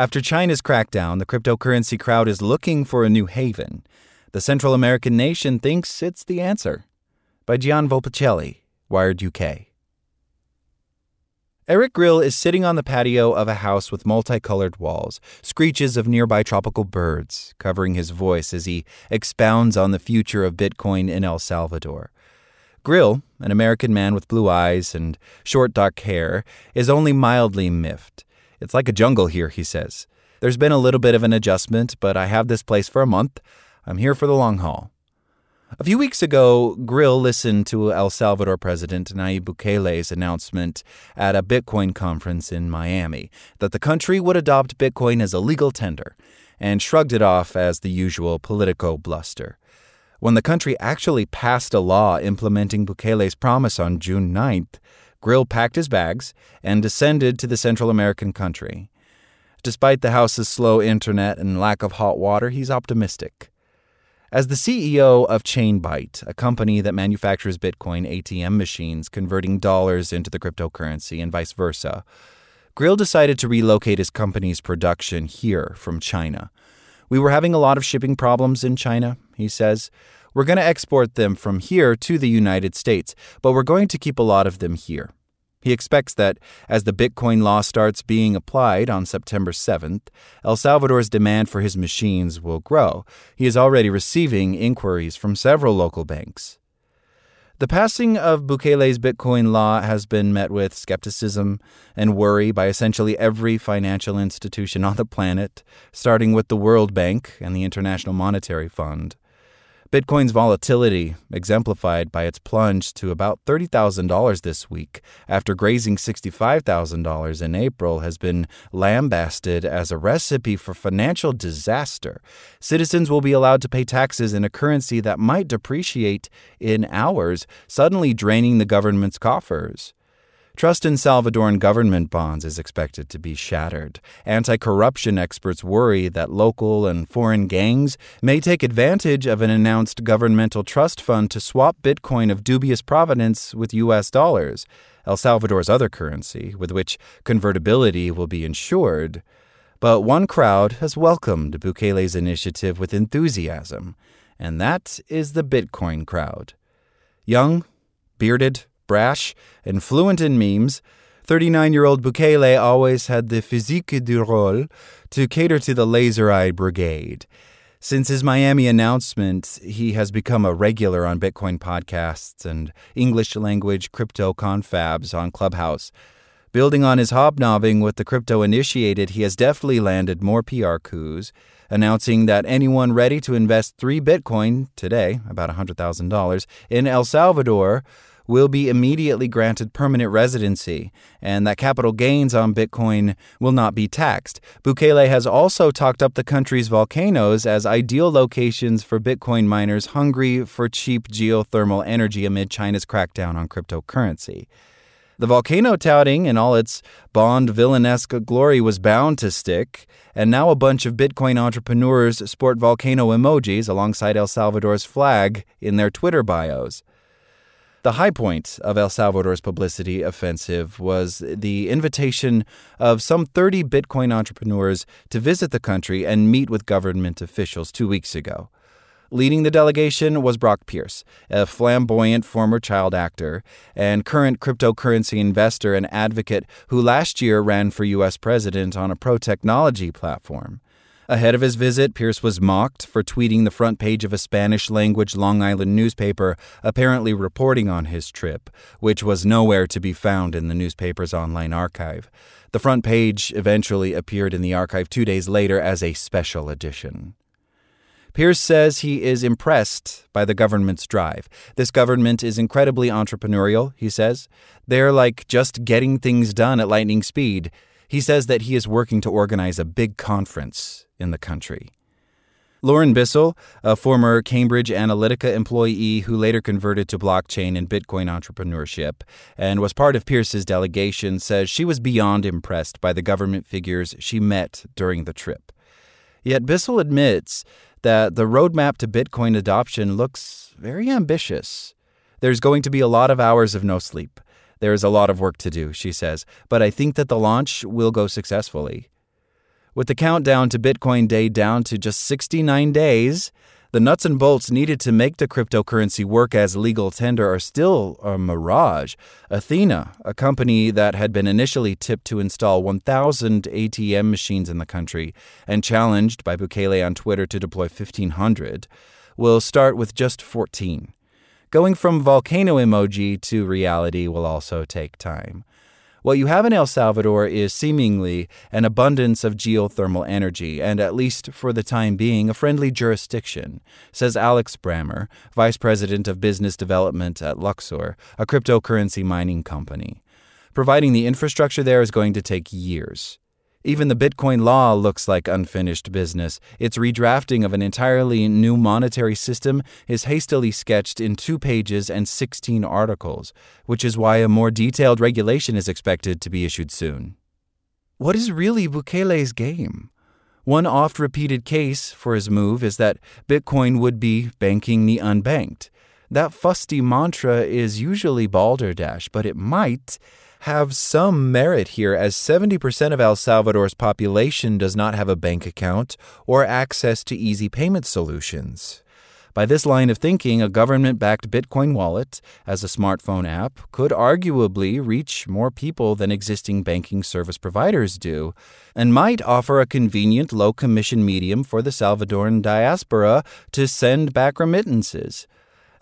After China's crackdown, the cryptocurrency crowd is looking for a new haven. The Central American nation thinks it's the answer by Gian Volpicelli, Wired UK. Eric Grill is sitting on the patio of a house with multicolored walls, screeches of nearby tropical birds covering his voice as he expounds on the future of Bitcoin in El Salvador. Grill, an American man with blue eyes and short dark hair, is only mildly miffed. It's like a jungle here, he says. There's been a little bit of an adjustment, but I have this place for a month. I'm here for the long haul. A few weeks ago, Grill listened to El Salvador President Nayib Bukele's announcement at a Bitcoin conference in Miami that the country would adopt Bitcoin as a legal tender and shrugged it off as the usual political bluster. When the country actually passed a law implementing Bukele's promise on June 9th, Grill packed his bags and descended to the Central American country. Despite the house's slow internet and lack of hot water, he's optimistic. As the CEO of Chainbyte, a company that manufactures Bitcoin ATM machines converting dollars into the cryptocurrency and vice versa, Grill decided to relocate his company's production here from China. We were having a lot of shipping problems in China, he says. We're going to export them from here to the United States, but we're going to keep a lot of them here. He expects that as the Bitcoin law starts being applied on September 7th, El Salvador's demand for his machines will grow. He is already receiving inquiries from several local banks. The passing of Bukele's Bitcoin law has been met with skepticism and worry by essentially every financial institution on the planet, starting with the World Bank and the International Monetary Fund. Bitcoin's volatility, exemplified by its plunge to about $30,000 this week after grazing $65,000 in April, has been lambasted as a recipe for financial disaster. Citizens will be allowed to pay taxes in a currency that might depreciate in hours, suddenly draining the government's coffers. Trust in Salvadoran government bonds is expected to be shattered. Anti corruption experts worry that local and foreign gangs may take advantage of an announced governmental trust fund to swap Bitcoin of dubious provenance with U.S. dollars, El Salvador's other currency, with which convertibility will be ensured. But one crowd has welcomed Bukele's initiative with enthusiasm, and that is the Bitcoin crowd. Young, bearded, brash, and fluent in memes, 39 year old Bukele always had the physique du rôle to cater to the laser eyed brigade. Since his Miami announcement, he has become a regular on Bitcoin podcasts and English language crypto confabs on Clubhouse. Building on his hobnobbing with the crypto initiated, he has deftly landed more PR coups, announcing that anyone ready to invest three Bitcoin, today, about $100,000, in El Salvador will be immediately granted permanent residency, and that capital gains on Bitcoin will not be taxed. Bukele has also talked up the country's volcanoes as ideal locations for Bitcoin miners hungry for cheap geothermal energy amid China's crackdown on cryptocurrency. The volcano touting in all its Bond villainesque glory was bound to stick, and now a bunch of Bitcoin entrepreneurs sport volcano emojis alongside El Salvador's flag in their Twitter bios. The high point of El Salvador's publicity offensive was the invitation of some 30 Bitcoin entrepreneurs to visit the country and meet with government officials two weeks ago. Leading the delegation was Brock Pierce, a flamboyant former child actor and current cryptocurrency investor and advocate who last year ran for U.S. president on a pro technology platform. Ahead of his visit, Pierce was mocked for tweeting the front page of a Spanish language Long Island newspaper, apparently reporting on his trip, which was nowhere to be found in the newspaper's online archive. The front page eventually appeared in the archive two days later as a special edition. Pierce says he is impressed by the government's drive. This government is incredibly entrepreneurial, he says. They're like just getting things done at lightning speed. He says that he is working to organize a big conference in the country. Lauren Bissell, a former Cambridge Analytica employee who later converted to blockchain and Bitcoin entrepreneurship and was part of Pierce's delegation, says she was beyond impressed by the government figures she met during the trip. Yet Bissell admits that the roadmap to Bitcoin adoption looks very ambitious. There's going to be a lot of hours of no sleep. There is a lot of work to do, she says, but I think that the launch will go successfully. With the countdown to Bitcoin Day down to just 69 days, the nuts and bolts needed to make the cryptocurrency work as legal tender are still a mirage. Athena, a company that had been initially tipped to install 1,000 ATM machines in the country and challenged by Bukele on Twitter to deploy 1,500, will start with just 14. Going from volcano emoji to reality will also take time. What you have in El Salvador is seemingly an abundance of geothermal energy, and at least for the time being, a friendly jurisdiction, says Alex Brammer, Vice President of Business Development at Luxor, a cryptocurrency mining company. Providing the infrastructure there is going to take years. Even the Bitcoin law looks like unfinished business. Its redrafting of an entirely new monetary system is hastily sketched in two pages and 16 articles, which is why a more detailed regulation is expected to be issued soon. What is really Bukele's game? One oft repeated case for his move is that Bitcoin would be banking the unbanked. That fusty mantra is usually balderdash, but it might have some merit here, as 70% of El Salvador's population does not have a bank account or access to easy payment solutions. By this line of thinking, a government backed Bitcoin wallet as a smartphone app could arguably reach more people than existing banking service providers do, and might offer a convenient low commission medium for the Salvadoran diaspora to send back remittances.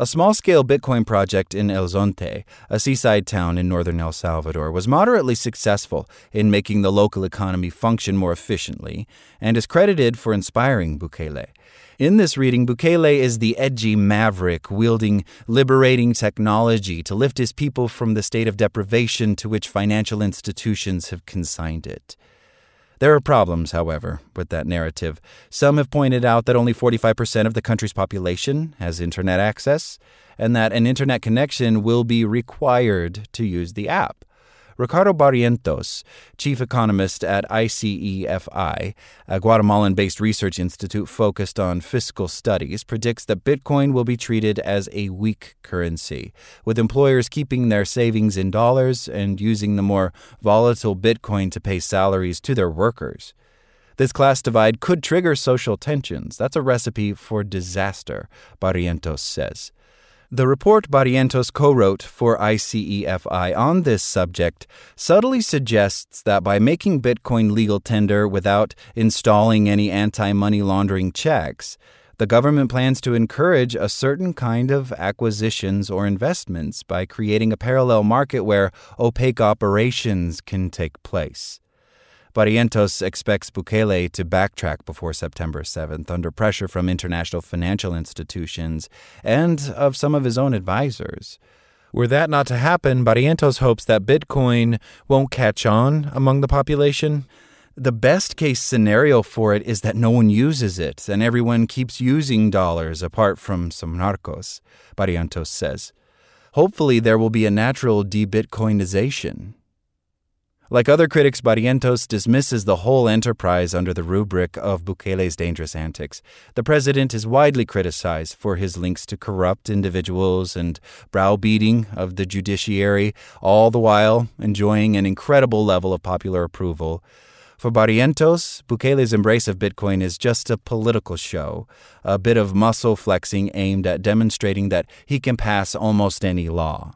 A small scale Bitcoin project in El Zonte, a seaside town in northern El Salvador, was moderately successful in making the local economy function more efficiently and is credited for inspiring Bukele. In this reading, Bukele is the edgy maverick wielding liberating technology to lift his people from the state of deprivation to which financial institutions have consigned it. There are problems, however, with that narrative. Some have pointed out that only 45% of the country's population has internet access, and that an internet connection will be required to use the app. Ricardo Barrientos, chief economist at ICEFI, a Guatemalan based research institute focused on fiscal studies, predicts that Bitcoin will be treated as a weak currency, with employers keeping their savings in dollars and using the more volatile Bitcoin to pay salaries to their workers. This class divide could trigger social tensions. That's a recipe for disaster, Barrientos says. The report Barrientos co wrote for ICEFI on this subject subtly suggests that by making Bitcoin legal tender without installing any anti money laundering checks, the government plans to encourage a certain kind of acquisitions or investments by creating a parallel market where opaque operations can take place. Barrientos expects Bukele to backtrack before September 7th under pressure from international financial institutions and of some of his own advisors. Were that not to happen, Barrientos hopes that Bitcoin won't catch on among the population. The best case scenario for it is that no one uses it and everyone keeps using dollars apart from some narcos, Barrientos says. Hopefully, there will be a natural debitcoinization. Like other critics, Barrientos dismisses the whole enterprise under the rubric of Bukele's dangerous antics. The president is widely criticized for his links to corrupt individuals and browbeating of the judiciary, all the while enjoying an incredible level of popular approval. For Barrientos, Bukele's embrace of Bitcoin is just a political show, a bit of muscle flexing aimed at demonstrating that he can pass almost any law.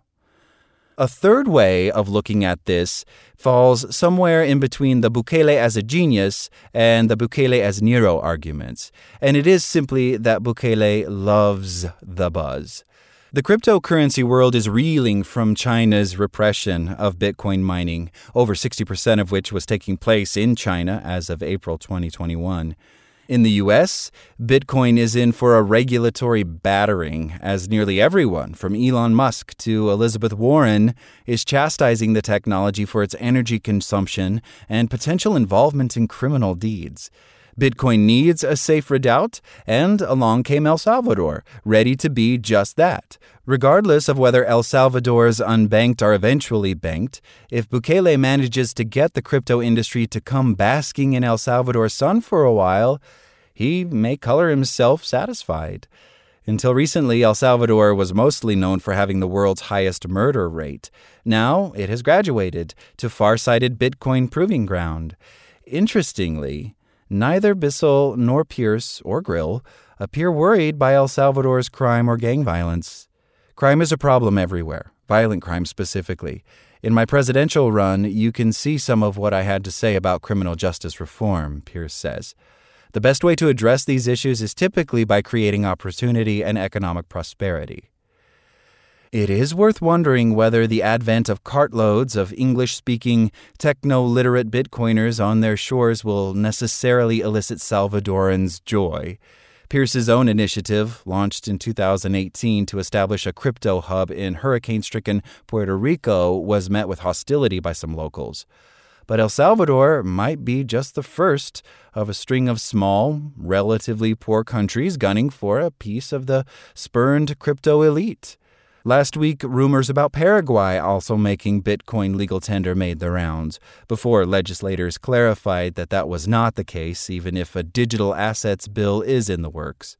A third way of looking at this falls somewhere in between the Bukele as a genius and the Bukele as Nero arguments, and it is simply that Bukele loves the buzz. The cryptocurrency world is reeling from China's repression of Bitcoin mining, over 60% of which was taking place in China as of April 2021. In the US, Bitcoin is in for a regulatory battering, as nearly everyone, from Elon Musk to Elizabeth Warren, is chastising the technology for its energy consumption and potential involvement in criminal deeds. Bitcoin needs a safe redoubt, and along came El Salvador, ready to be just that. Regardless of whether El Salvador's unbanked are eventually banked, if Bukele manages to get the crypto industry to come basking in El Salvador's sun for a while, he may color himself satisfied. Until recently, El Salvador was mostly known for having the world's highest murder rate. Now it has graduated to far-sighted Bitcoin proving ground. Interestingly, neither Bissell nor Pierce or Grill appear worried by El Salvador's crime or gang violence. Crime is a problem everywhere, violent crime specifically. In my presidential run, you can see some of what I had to say about criminal justice reform, Pierce says. The best way to address these issues is typically by creating opportunity and economic prosperity. It is worth wondering whether the advent of cartloads of English speaking, techno literate Bitcoiners on their shores will necessarily elicit Salvadorans' joy. Pierce's own initiative, launched in 2018 to establish a crypto hub in hurricane stricken Puerto Rico, was met with hostility by some locals. But El Salvador might be just the first of a string of small, relatively poor countries gunning for a piece of the spurned crypto elite. Last week, rumors about Paraguay also making Bitcoin legal tender made the rounds, before legislators clarified that that was not the case, even if a digital assets bill is in the works.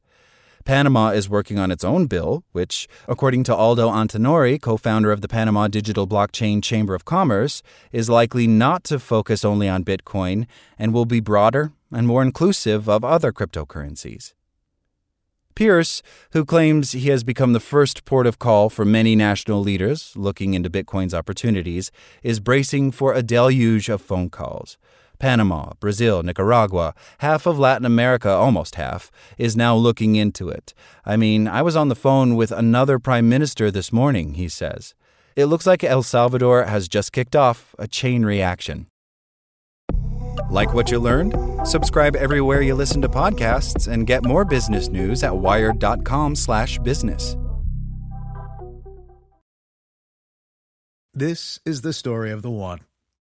Panama is working on its own bill, which, according to Aldo Antinori, co founder of the Panama Digital Blockchain Chamber of Commerce, is likely not to focus only on Bitcoin and will be broader and more inclusive of other cryptocurrencies. Pierce, who claims he has become the first port of call for many national leaders looking into Bitcoin's opportunities, is bracing for a deluge of phone calls. Panama, Brazil, Nicaragua, half of Latin America, almost half, is now looking into it. I mean, I was on the phone with another prime minister this morning, he says. It looks like El Salvador has just kicked off a chain reaction. Like what you learned? Subscribe everywhere you listen to podcasts and get more business news at wired.com/business. This is the story of the one.